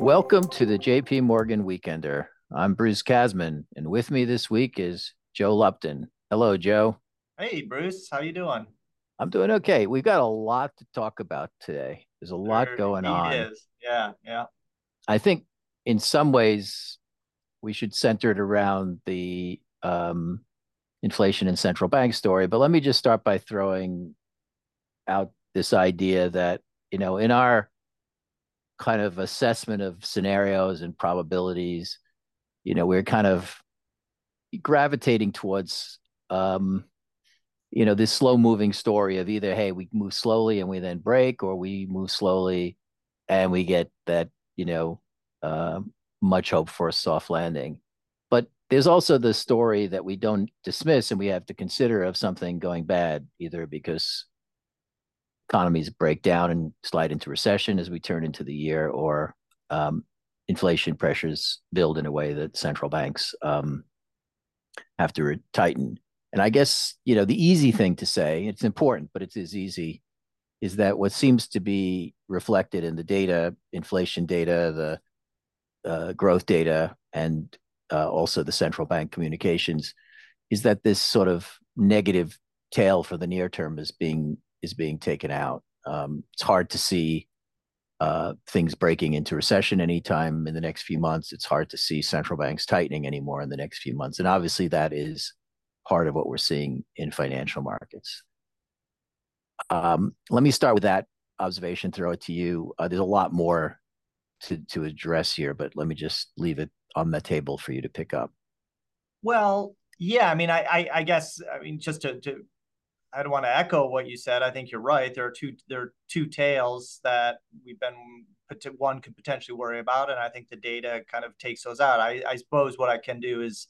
Welcome to the JP Morgan Weekender. I'm Bruce Kasman, and with me this week is Joe Lupton. Hello, Joe. Hey, Bruce. How you doing? I'm doing okay. We've got a lot to talk about today. There's a lot There going on. is. Yeah, yeah. I think in some ways we should center it around the um, inflation and central bank story. But let me just start by throwing out this idea that, you know, in our kind of assessment of scenarios and probabilities, you know, we're kind of gravitating towards, um, you know, this slow moving story of either, hey, we move slowly and we then break, or we move slowly and we get that, you know, uh, much hope for a soft landing. But there's also the story that we don't dismiss and we have to consider of something going bad, either because economies break down and slide into recession as we turn into the year, or um, inflation pressures build in a way that central banks um, have to tighten. And I guess you know the easy thing to say, it's important, but it's as easy, is that what seems to be reflected in the data, inflation data, the uh, growth data, and uh, also the central bank communications, is that this sort of negative tail for the near term is being is being taken out. Um, it's hard to see uh, things breaking into recession anytime in the next few months. It's hard to see central banks tightening anymore in the next few months. And obviously, that is part of what we're seeing in financial markets. Um, let me start with that observation, throw it to you. Uh, there's a lot more to, to address here, but let me just leave it on the table for you to pick up. Well, yeah. I mean, I, I, I guess, I mean, just to, to, I don't want to echo what you said. I think you're right. There are two, there are two tails that we've been one could potentially worry about, and I think the data kind of takes those out. I, I suppose what I can do is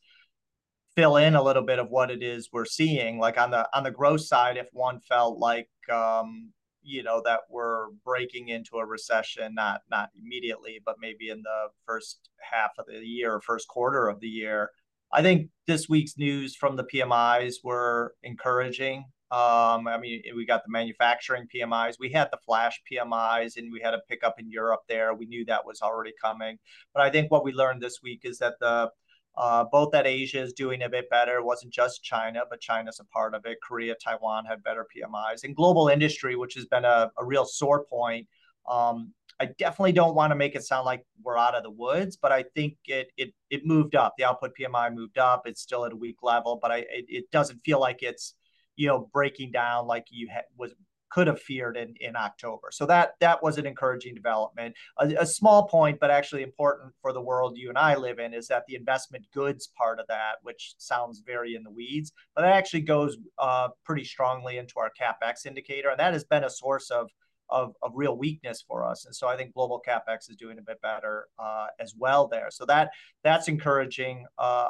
fill in a little bit of what it is we're seeing. Like on the on the growth side, if one felt like um, you know that we're breaking into a recession, not not immediately, but maybe in the first half of the year, or first quarter of the year. I think this week's news from the PMIs were encouraging. Um, I mean, we got the manufacturing PMIs, we had the flash PMIs, and we had a pickup in Europe there. We knew that was already coming. But I think what we learned this week is that the uh, both that Asia is doing a bit better. It wasn't just China, but China's a part of it. Korea, Taiwan had better PMIs. And global industry, which has been a, a real sore point, um, I definitely don't want to make it sound like we're out of the woods, but I think it it it moved up. The output PMI moved up. It's still at a weak level, but I it, it doesn't feel like it's you know breaking down like you ha- was could have feared in, in October. So that that was an encouraging development. A, a, small point, but actually important for the world you and I live in, is that the investment goods part of that, which sounds very in the weeds, but that actually goes uh, pretty strongly into our capex indicator, and that has been a source of of, of real weakness for us. And so I think global capex is doing a bit better uh, as well there. So that that's encouraging uh,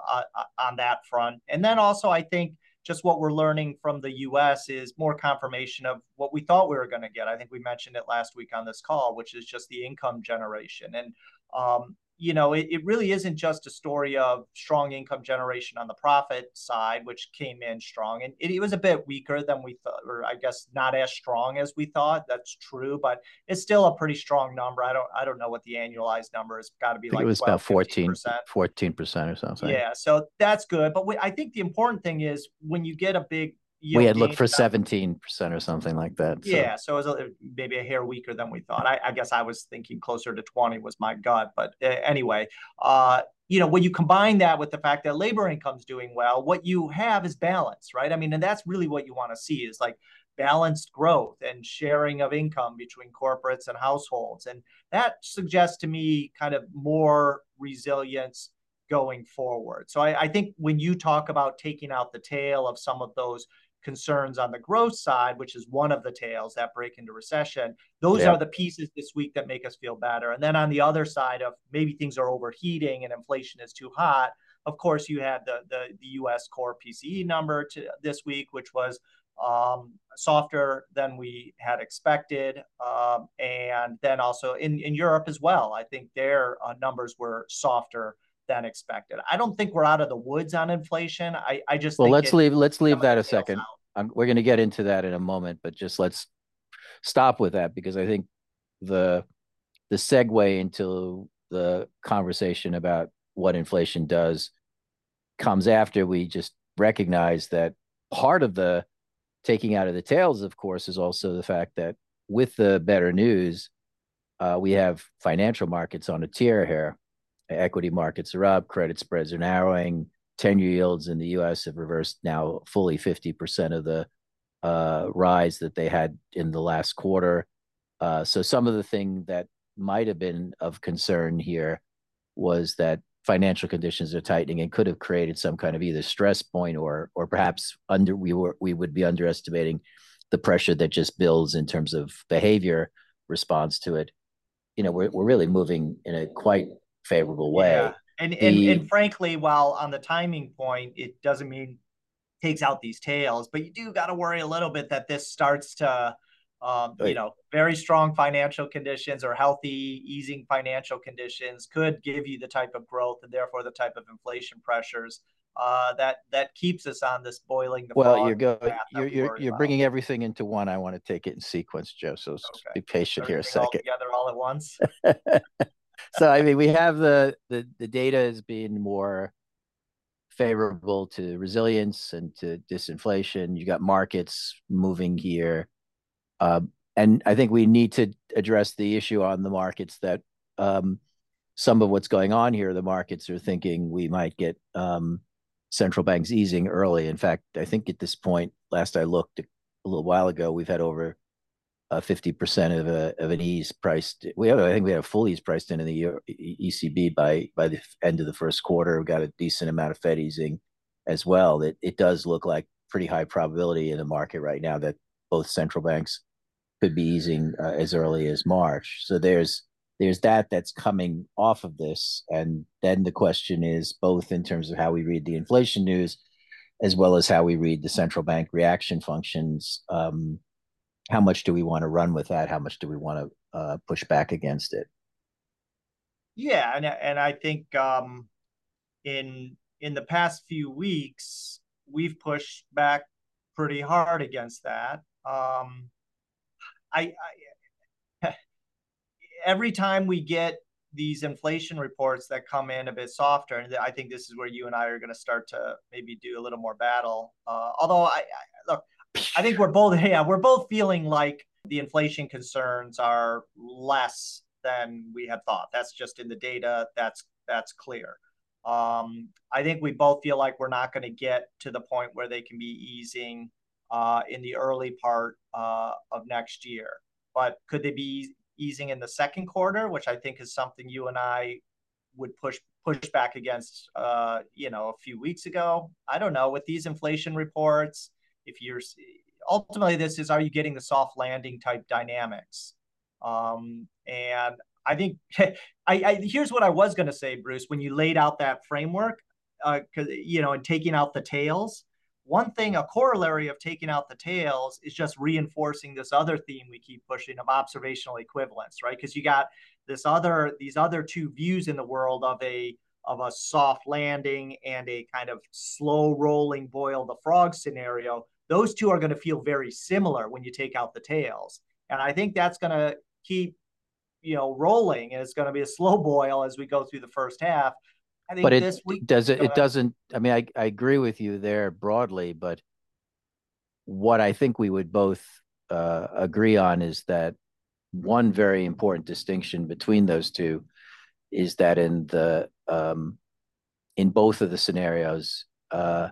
on that front. And then also I think just what we're learning from the US is more confirmation of what we thought we were going to get. I think we mentioned it last week on this call, which is just the income generation. And um, you know, it, it really isn't just a story of strong income generation on the profit side, which came in strong. And it, it, was a bit weaker than we thought, or I guess not as strong as we thought. That's true, but it's still a pretty strong number. I don't I don't know what the annualized number is. Got to be like it was 12, about 14 14% or something. Yeah, so that's good. But we, I think the important thing is when you get a big we had looked for 17% or something like that. So. Yeah, so it was a, maybe a hair weaker than we thought. I, I, guess I was thinking closer to 20 was my gut. But uh, anyway, uh, you know, when you combine that with the fact that labor income's doing well, what you have is balance, right? I mean, and that's really what you want to see is like balanced growth and sharing of income between corporates and households. And that suggests to me kind of more resilience going forward. So I, I think when you talk about taking out the tail of some of those concerns on the growth side, which is one of the tails that break into recession. Those yeah. are the pieces this week that make us feel better. And then on the other side of maybe things are overheating and inflation is too hot, of course, you had the the, the U.S. core PCE number to this week, which was um, softer than we had expected, um, and then also in in Europe as well. I think their uh, numbers were softer than expected. I don't think we're out of the woods on inflation. I, I just well, let's it, leave let's leave that a second. we're going to get into that in a moment, but just let's stop with that because I think the the segue into the conversation about what inflation does comes after we just recognize that part of the taking out of the tails, of course, is also the fact that with the better news, uh, we have financial markets on a tear here. Equity markets are up, credit spreads are narrowing, 10 year yields in the US have reversed now fully 50% of the uh, rise that they had in the last quarter. Uh, so some of the thing that might have been of concern here was that financial conditions are tightening and could have created some kind of either stress point or or perhaps under we were we would be underestimating the pressure that just builds in terms of behavior response to it. You know, we're we're really moving in a quite favorable way. Yeah. And, the, and and frankly, while on the timing point, it doesn't mean takes out these tails, but you do got to worry a little bit that this starts to um, right. you know, very strong financial conditions or healthy, easing financial conditions could give you the type of growth and therefore the type of inflation pressures uh, that that keeps us on this boiling the well you're going you're you're, you're bringing everything into one i want to take it in sequence joe so okay. be patient here a second all together all at once so i mean we have the the the data is being more favorable to resilience and to disinflation you got markets moving here um, and I think we need to address the issue on the markets that um, some of what's going on here, the markets are thinking we might get um, central banks easing early. In fact, I think at this point, last I looked a little while ago, we've had over uh, 50% of a of an ease priced. We have, I think we have a full ease priced in in the ECB by by the end of the first quarter. We've got a decent amount of Fed easing as well. That it does look like pretty high probability in the market right now that both central banks could be easing uh, as early as March. So there's there's that that's coming off of this, and then the question is both in terms of how we read the inflation news, as well as how we read the central bank reaction functions. Um, how much do we want to run with that? How much do we want to uh, push back against it? Yeah, and and I think um, in in the past few weeks we've pushed back pretty hard against that. Um, I, I every time we get these inflation reports that come in a bit softer, and I think this is where you and I are going to start to maybe do a little more battle. Uh, although I, I look, I think we're both yeah we're both feeling like the inflation concerns are less than we had thought. That's just in the data. That's that's clear. Um, I think we both feel like we're not going to get to the point where they can be easing uh, in the early part uh, of next year. But could they be easing in the second quarter, which I think is something you and I would push push back against, uh, you know, a few weeks ago? I don't know. With these inflation reports, if you're ultimately this is are you getting the soft landing type dynamics? Um, and I think I, I here's what I was going to say, Bruce. When you laid out that framework, uh, you know, and taking out the tails, one thing, a corollary of taking out the tails is just reinforcing this other theme we keep pushing of observational equivalence, right? Because you got this other, these other two views in the world of a of a soft landing and a kind of slow rolling boil the frog scenario. Those two are going to feel very similar when you take out the tails, and I think that's going to keep you know rolling, and it's going to be a slow boil as we go through the first half. I think but it this week does it. It doesn't. I mean, I I agree with you there broadly, but what I think we would both uh, agree on is that one very important distinction between those two is that in the um, in both of the scenarios, uh,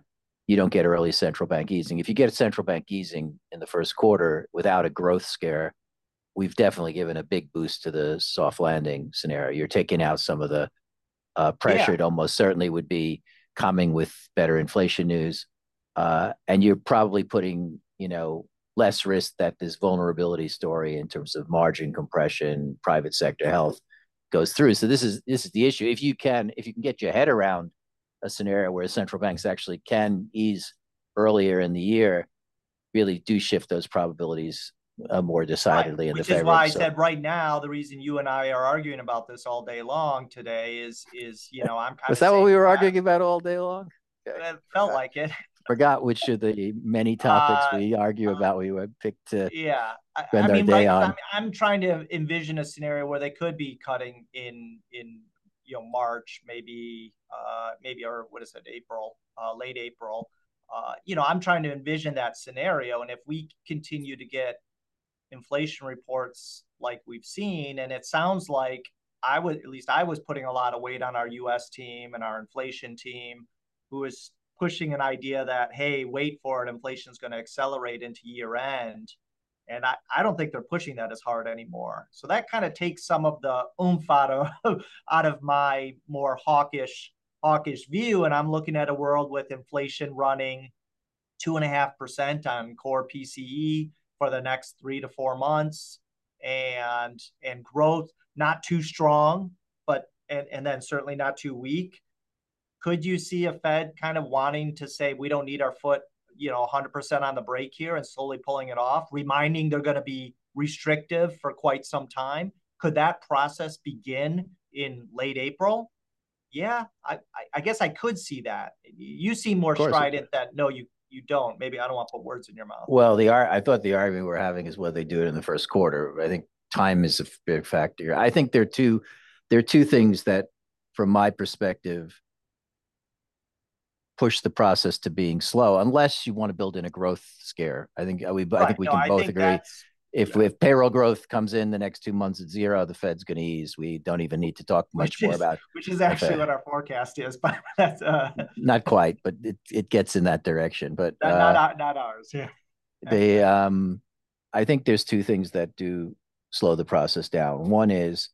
you don't get early central bank easing. If you get a central bank easing in the first quarter without a growth scare, we've definitely given a big boost to the soft landing scenario. You're taking out some of the uh, pressure. Yeah. It almost certainly would be coming with better inflation news, uh, and you're probably putting you know less risk that this vulnerability story in terms of margin compression, private sector health goes through. So this is this is the issue. If you can if you can get your head around a scenario where central banks actually can ease earlier in the year, really do shift those probabilities uh, more decidedly right. in Which the favor. Which is why I so. said right now the reason you and I are arguing about this all day long today is is you know I'm kind of is that what we were arguing about all day long? It felt like it. forgot which of the many topics uh, we argue uh, about we would pick to yeah spend I, I mean, our day right, on. I'm, I'm trying to envision a scenario where they could be cutting in in you know March, maybe uh, maybe or what is it, April, uh, late April. Uh, you know, I'm trying to envision that scenario, and if we continue to get inflation reports like we've seen, and it sounds like I would at least I was putting a lot of weight on our U.S. team and our inflation team, who is pushing an idea that hey, wait for it, inflation is going to accelerate into year end. And I, I don't think they're pushing that as hard anymore. So that kind of takes some of the oomph out of out of my more hawkish hawkish view. And I'm looking at a world with inflation running two and a half percent on core PCE for the next three to four months, and and growth not too strong, but and, and then certainly not too weak. Could you see a Fed kind of wanting to say we don't need our foot you know 100% on the brake here and slowly pulling it off, reminding they're going to be restrictive for quite some time. Could that process begin in late April? Yeah, I, I guess I could see that. You seem more strident that no, you you don't. Maybe I don't want to put words in your mouth. Well, the I thought the argument we're having is whether they do it in the first quarter. I think time is a big factor. I think there are two there are two things that, from my perspective, push the process to being slow unless you want to build in a growth scare. I think we right. I think we no, can both agree. If yeah. if payroll growth comes in the next two months at zero, the Fed's going to ease. We don't even need to talk much which more is, about which is actually what our forecast is, but that's uh... not quite, but it, it gets in that direction. But not uh, not, not ours. Yeah. They um, I think there's two things that do slow the process down. One is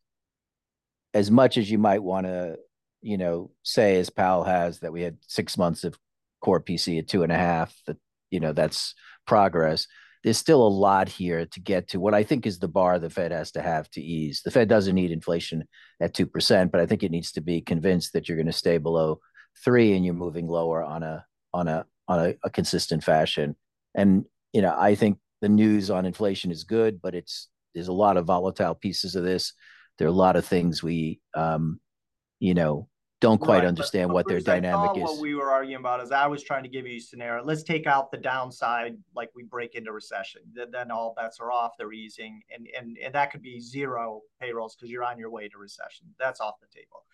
as much as you might want to you know, say as Powell has that we had six months of core PC at two and a half, that, you know, that's progress. There's still a lot here to get to what I think is the bar the Fed has to have to ease. The Fed doesn't need inflation at 2%, but I think it needs to be convinced that you're going to stay below three and you're moving lower on a, on a, on a, a consistent fashion. And, you know, I think the news on inflation is good, but it's, there's a lot of volatile pieces of this. There are a lot of things we, um, you know, don't quite right. understand but, what their dynamic is. What we were arguing about is I was trying to give you a scenario. Let's take out the downside, like we break into recession. Then all bets are off. They're easing, and and and that could be zero payrolls because you're on your way to recession. That's off the table.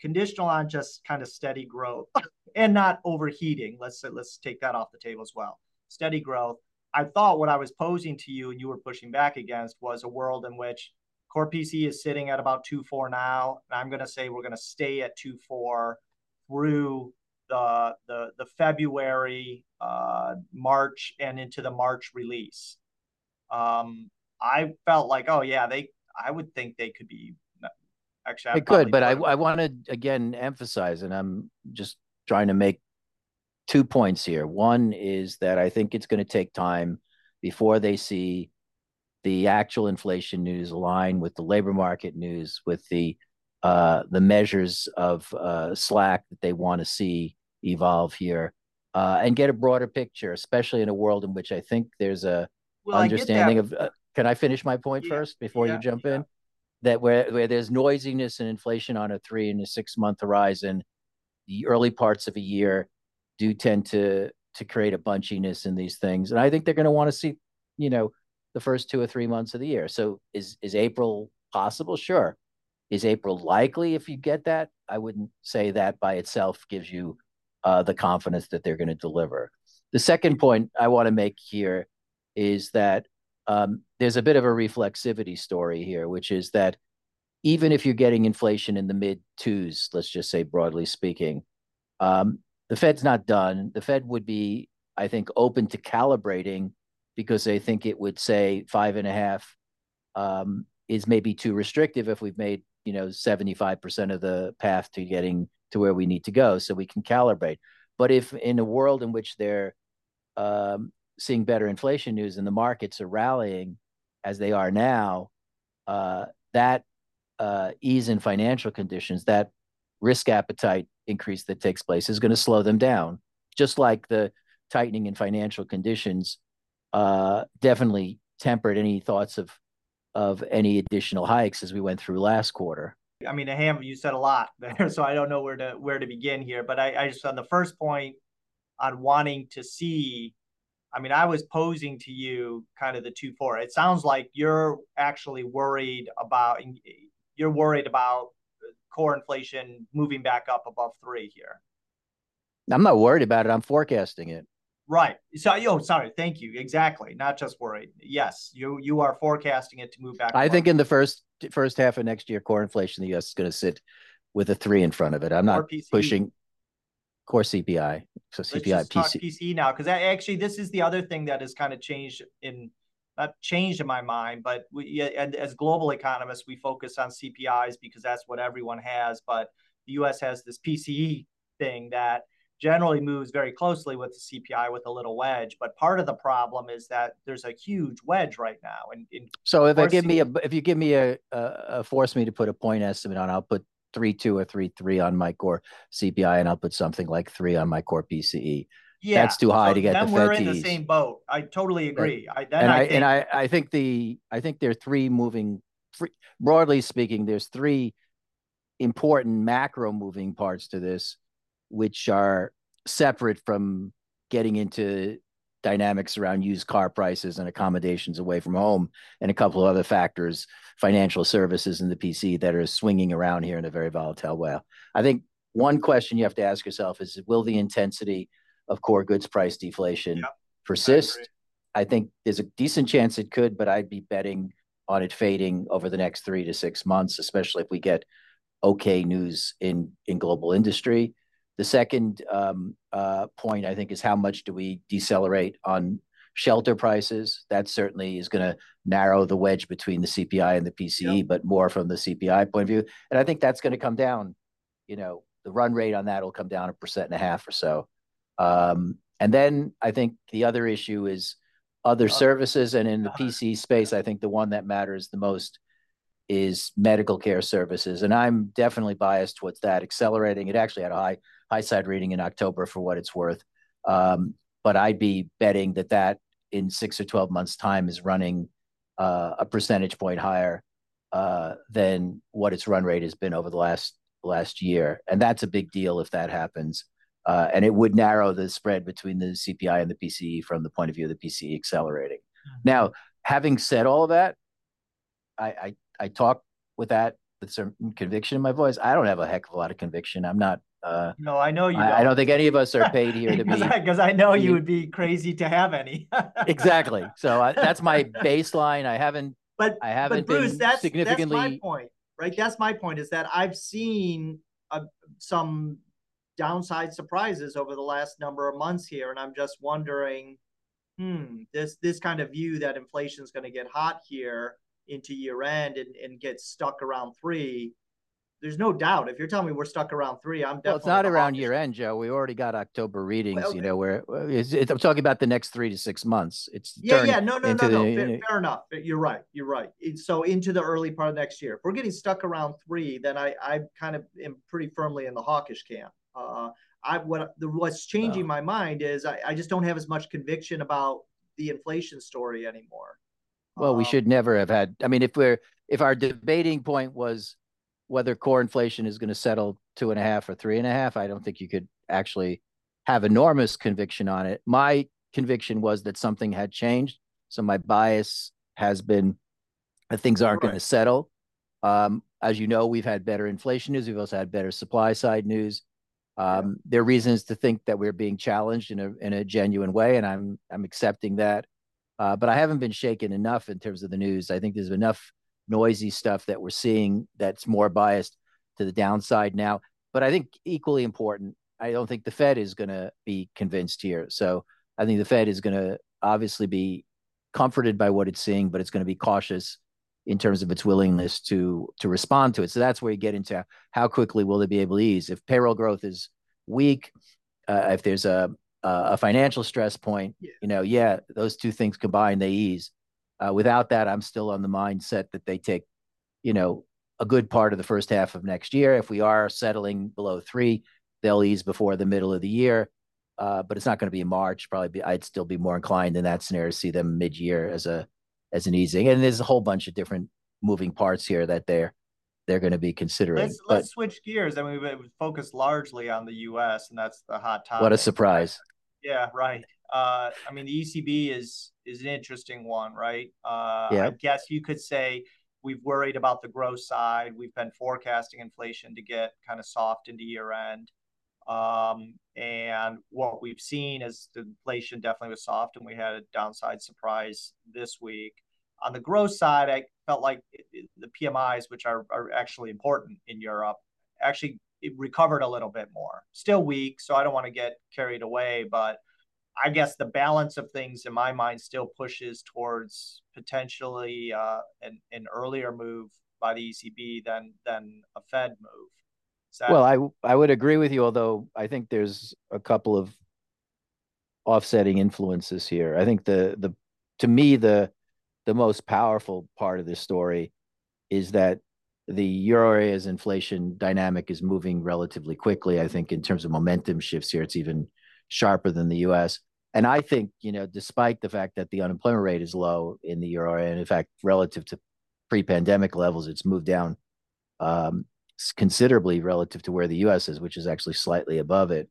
Conditional on just kind of steady growth and not overheating. Let's let's take that off the table as well. Steady growth. I thought what I was posing to you and you were pushing back against was a world in which Core PC is sitting at about 2.4 now. And I'm going to say we're going to stay at 2.4 through the, the, the February, uh, March, and into the March release. Um, I felt like, oh, yeah, they, I would think they could be actually. It could, but I, I want to again emphasize, and I'm just trying to make two points here. One is that I think it's going to take time before they see the actual inflation news align with the labor market news, with the uh, the measures of uh, slack that they want to see evolve here, uh, and get a broader picture, especially in a world in which I think there's a well, understanding of. Uh, can I finish my point yeah, first before yeah, you jump yeah. in? That where where there's noisiness and inflation on a three and a six month horizon, the early parts of a year do tend to to create a bunchiness in these things, and I think they're going to want to see, you know, the first two or three months of the year. So is is April possible? Sure. Is April likely if you get that? I wouldn't say that by itself gives you uh, the confidence that they're going to deliver. The second point I want to make here is that um, there's a bit of a reflexivity story here, which is that even if you're getting inflation in the mid twos, let's just say broadly speaking, um, the Fed's not done. The Fed would be, I think, open to calibrating because they think it would say five and a half um, is maybe too restrictive if we've made you know 75% of the path to getting to where we need to go so we can calibrate. But if in a world in which they're um, seeing better inflation news and the markets are rallying as they are now uh, that uh, ease in financial conditions that risk appetite increase that takes place is going to slow them down just like the tightening in financial conditions uh, definitely tempered any thoughts of of any additional hikes as we went through last quarter. I mean, Ham, you said a lot there, so I don't know where to where to begin here. But I, I just on the first point, on wanting to see. I mean, I was posing to you kind of the two four. It sounds like you're actually worried about you're worried about core inflation moving back up above three here. I'm not worried about it. I'm forecasting it. Right. So, oh, sorry. Thank you. Exactly. Not just worried. Yes, you you are forecasting it to move back. I think in the first first half of next year, core inflation in the U.S. is going to sit with a three in front of it. I'm not pushing core CPI. So CPI PC. PCE now because actually this is the other thing that has kind of changed in not changed in my mind, but we and as global economists we focus on CPIs because that's what everyone has. But the U.S. has this PCE thing that generally moves very closely with the CPI with a little wedge. But part of the problem is that there's a huge wedge right now. And so if I give me a if you give me a, a, a force me to put a point estimate on, I'll put three two or three three on my core CPI, and I'll put something like three on my core PCE. Yeah, that's too high so to get the Fed we're in the same boat. I totally agree. I, and I, I think, and I, I think the I think there are three moving. Broadly speaking, there's three important macro moving parts to this, which are separate from getting into dynamics around used car prices and accommodations away from home and a couple of other factors, financial services and the PC that are swinging around here in a very volatile way. I think one question you have to ask yourself is will the intensity of core goods price deflation yep, persist? I, I think there's a decent chance it could, but I'd be betting on it fading over the next three to six months, especially if we get okay news in in global industry. The second um, uh, point, I think, is how much do we decelerate on shelter prices? That certainly is going to narrow the wedge between the CPI and the PCE, yep. but more from the CPI point of view. And I think that's going to come down. You know, the run rate on that will come down a percent and a half or so. Um, and then I think the other issue is other services. And in the PC space, I think the one that matters the most is medical care services. And I'm definitely biased towards that, accelerating. It actually had a high high side reading in October for what it's worth. Um, but I'd be betting that that in six or 12 months' time is running uh, a percentage point higher uh, than what its run rate has been over the last last year. And that's a big deal if that happens. Uh, and it would narrow the spread between the CPI and the PCE from the point of view of the PCE accelerating. Mm-hmm. Now, having said all of that, I, I, I talk with that with some conviction in my voice. I don't have a heck of a lot of conviction. I'm not uh, no, I know you. I, I, don't think any of us are paid here to be because I, know you would be crazy to have any. exactly. So I, that's my baseline. I haven't. But I haven't but Bruce, that's, significantly. That's my point, right? That's my point. Is that I've seen uh, some downside surprises over the last number of months here, and I'm just wondering, hmm, this this kind of view that inflation is going to get hot here into year end and, and get stuck around three there's no doubt. If you're telling me we're stuck around three, I'm definitely. Well, it's not around year end, Joe. We already got October readings. Well, you know, where it's, it's, I'm talking about the next three to six months. It's yeah, yeah, no, no, no, no. The, fair, fair, enough. You're right. You're right. So into the early part of next year, if we're getting stuck around three, then I I kind of am pretty firmly in the hawkish camp. Uh, I what the what's changing oh. my mind is I, I just don't have as much conviction about the inflation story anymore. Well, um, we should never have had. I mean, if we're if our debating point was whether core inflation is going to settle two and a half or three and a half, I don't think you could actually have enormous conviction on it. My conviction was that something had changed. So my bias has been that things aren't right. going to settle. Um, as you know, we've had better inflation news. We've also had better supply side news. Um, yeah. There are reasons to think that we're being challenged in a in a genuine way, and I'm I'm accepting that. Uh, but I haven't been shaken enough in terms of the news. I think there's enough noisy stuff that we're seeing that's more biased to the downside now. But I think equally important, I don't think the Fed is going to be convinced here. So I think the Fed is going to obviously be comforted by what it's seeing, but it's going to be cautious in terms of its willingness to to respond to it. So that's where you get into how quickly will they be able to ease. If payroll growth is weak, uh, if there's a a financial stress point, you know, yeah, those two things combined, they ease. Uh, without that, I'm still on the mindset that they take, you know, a good part of the first half of next year. If we are settling below three, they'll ease before the middle of the year. Uh, but it's not going to be in March. Probably, be, I'd still be more inclined in that scenario to see them mid-year as a as an easing. And there's a whole bunch of different moving parts here that they're they're going to be considering. Let's, but, let's switch gears. I mean, we focus largely on the U.S. and that's the hot topic. What a surprise! Yeah, right. Uh, I mean, the ECB is is an interesting one, right? Uh, Yeah. I guess you could say we've worried about the growth side. We've been forecasting inflation to get kind of soft into year end. Um, and what we've seen is the inflation definitely was soft, and we had a downside surprise this week. On the growth side, I felt like it, the PMIs, which are, are actually important in Europe, actually it recovered a little bit more. Still weak, so I don't want to get carried away, but I guess the balance of things in my mind still pushes towards potentially uh, an, an earlier move by the ECB than than a Fed move. That... Well, I I would agree with you, although I think there's a couple of offsetting influences here. I think the the to me the the most powerful part of this story is that the euro area's inflation dynamic is moving relatively quickly. I think in terms of momentum shifts here, it's even sharper than the US. And I think, you know, despite the fact that the unemployment rate is low in the euro area, and in fact, relative to pre-pandemic levels, it's moved down um, considerably relative to where the US is, which is actually slightly above it.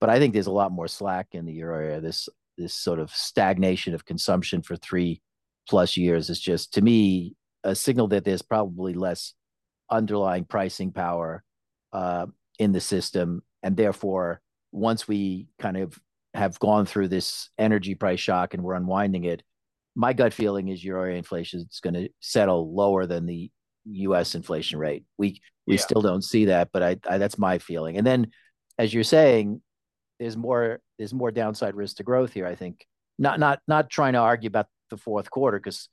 But I think there's a lot more slack in the euro area. This this sort of stagnation of consumption for three plus years is just to me a signal that there's probably less underlying pricing power uh, in the system, and therefore, once we kind of have gone through this energy price shock and we're unwinding it, my gut feeling is euro inflation is going to settle lower than the U.S. inflation rate. We we yeah. still don't see that, but I, I that's my feeling. And then, as you're saying, there's more there's more downside risk to growth here. I think not not not trying to argue about the fourth quarter because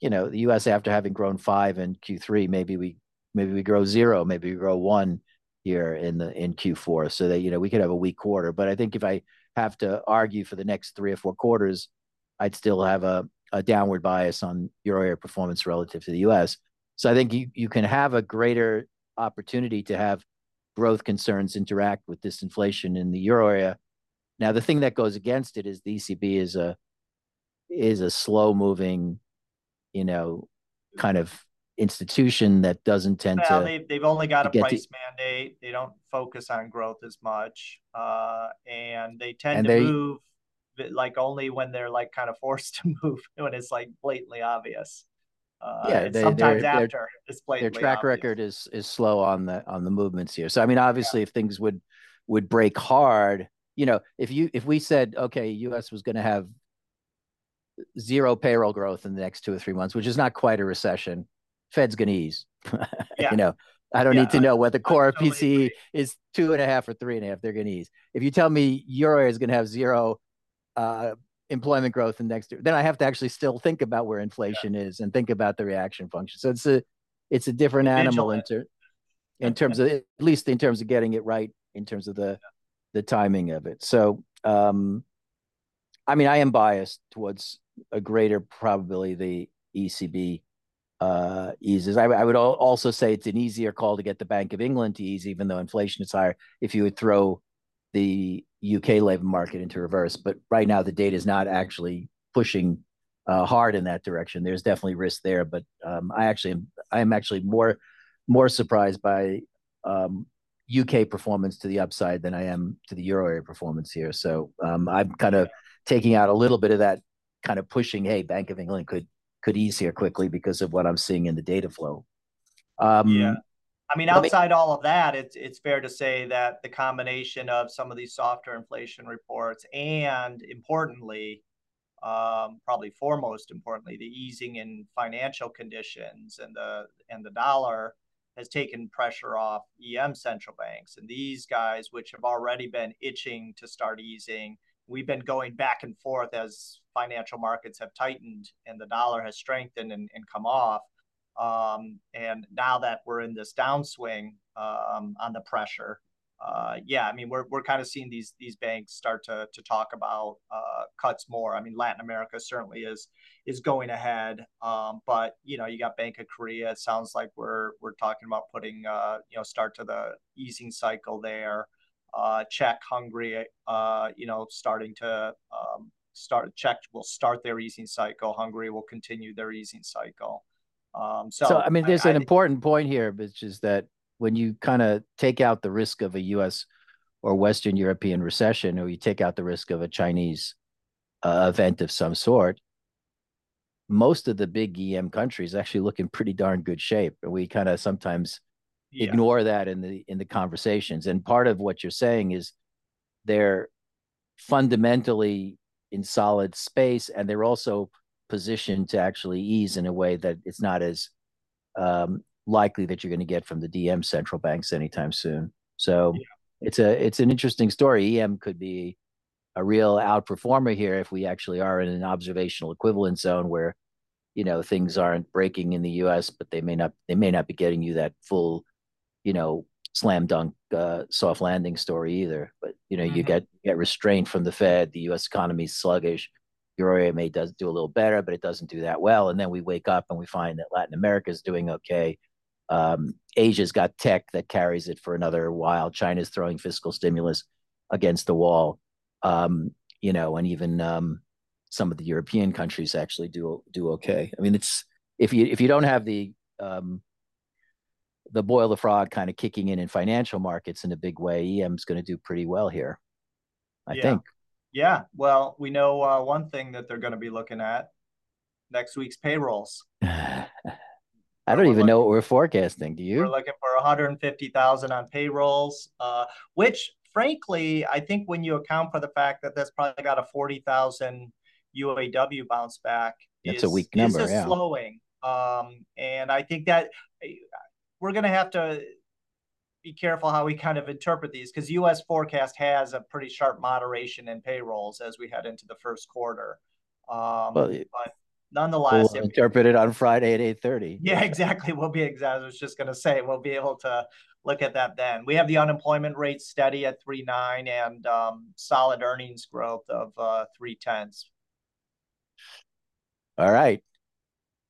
you know the U.S. after having grown five in Q3, maybe we maybe we grow zero, maybe we grow one here in the in Q4, so that you know we could have a weak quarter. But I think if I have to argue for the next three or four quarters, I'd still have a, a downward bias on euro area performance relative to the U.S. So I think you you can have a greater opportunity to have growth concerns interact with disinflation in the euro area. Now the thing that goes against it is the ECB is a is a slow moving, you know, kind of institution that doesn't tend well, to. They've, they've only got a price to, mandate. They don't focus on growth as much, uh, and they tend and to they, move like only when they're like kind of forced to move when it's like blatantly obvious. Uh, yeah, they, sometimes they're, after they're, it's blatantly their track obvious. record is is slow on the on the movements here. So I mean, obviously, yeah. if things would would break hard, you know, if you if we said okay, U.S. was going to have zero payroll growth in the next two or three months, which is not quite a recession. Fed's going to ease. Yeah. you know, I don't yeah, need to know what the core totally PCE agree. is two and a half or three and a half. They're going to ease. If you tell me euro is going to have zero uh, employment growth in next year, then I have to actually still think about where inflation yeah. is and think about the reaction function. So it's a it's a different animal in, ter- in terms of at least in terms of getting it right in terms of the yeah. the timing of it. So um, I mean, I am biased towards a greater probability the ECB uh, eases. I, I, would also say it's an easier call to get the Bank of England to ease, even though inflation is higher. If you would throw the UK labor market into reverse, but right now the data is not actually pushing uh, hard in that direction. There's definitely risk there, but um, I actually am I am actually more more surprised by um, UK performance to the upside than I am to the euro area performance here. So um, I'm kind of taking out a little bit of that kind of pushing, hey, Bank of England could could ease here quickly because of what I'm seeing in the data flow. Um, yeah. I mean, outside all of that, it's it's fair to say that the combination of some of these softer inflation reports and importantly, um, probably foremost importantly, the easing in financial conditions and the and the dollar has taken pressure off EM central banks. And these guys, which have already been itching to start easing, we've been going back and forth as financial markets have tightened and the dollar has strengthened and, and come off. Um, and now that we're in this downswing um, on the pressure, uh, yeah, I mean we're we're kind of seeing these these banks start to to talk about uh, cuts more. I mean Latin America certainly is is going ahead, um, but you know you got Bank of Korea. It sounds like we're we're talking about putting uh, you know start to the easing cycle there uh, Czech, Hungary, uh, you know, starting to um, start. Czech will start their easing cycle. Hungary will continue their easing cycle. Um, so, so, I mean, there's I, an I, important point here, which is that when you kind of take out the risk of a U.S. or Western European recession, or you take out the risk of a Chinese uh, event of some sort, most of the big EM countries actually look in pretty darn good shape. And we kind of sometimes yeah. ignore that in the in the conversations. And part of what you're saying is they're fundamentally in solid space, and they're also positioned to actually ease in a way that it's not as um, likely that you're going to get from the DM central banks anytime soon. So yeah. it's a it's an interesting story. EM could be a real outperformer here if we actually are in an observational equivalent zone where you know things aren't breaking in the US but they may not they may not be getting you that full you know slam dunk uh, soft landing story either. But you know mm-hmm. you get get restraint from the Fed. The US economy is sluggish. Euro may does do a little better but it doesn't do that well. And then we wake up and we find that Latin America is doing okay. Um, Asia's got tech that carries it for another while. China's throwing fiscal stimulus against the wall. Um, you know, and even um, some of the European countries actually do do okay. I mean, it's if you if you don't have the um, the boil the frog kind of kicking in in financial markets in a big way, EM's going to do pretty well here. I yeah. think. Yeah. Well, we know uh, one thing that they're going to be looking at next week's payrolls. I don't even looking, know what we're forecasting. Do you? We're looking for 150,000 on payrolls, uh, which frankly, I think when you account for the fact that that's probably got a 40,000 UAW bounce back, it's a weak number. Is yeah. slowing. Um, and I think that we're going to have to be careful how we kind of interpret these because U.S. forecast has a pretty sharp moderation in payrolls as we head into the first quarter. Um, well, but nonetheless, we'll interpret it on Friday at eight thirty. Yeah, exactly. We'll be exactly. I was just going to say we'll be able to look at that then. We have the unemployment rate steady at three nine and um, solid earnings growth of uh, three tenths. All right.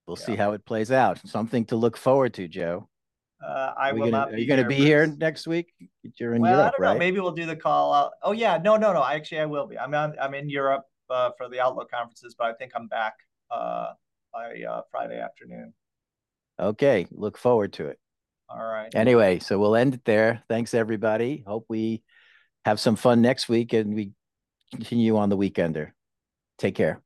We'll yeah. see how it plays out. Something to look forward to, Joe. Uh, I will gonna, not. Are you going to be here next week? You're in well, Europe, right? Know. Maybe we'll do the call out. Oh yeah, no, no, no. Actually, I will be. I'm on, I'm in Europe uh, for the Outlook conferences, but I think I'm back uh, by uh, Friday afternoon. Okay, look forward to it. All right. Anyway, so we'll end it there. Thanks, everybody. Hope we have some fun next week and we continue on the weekender. Take care.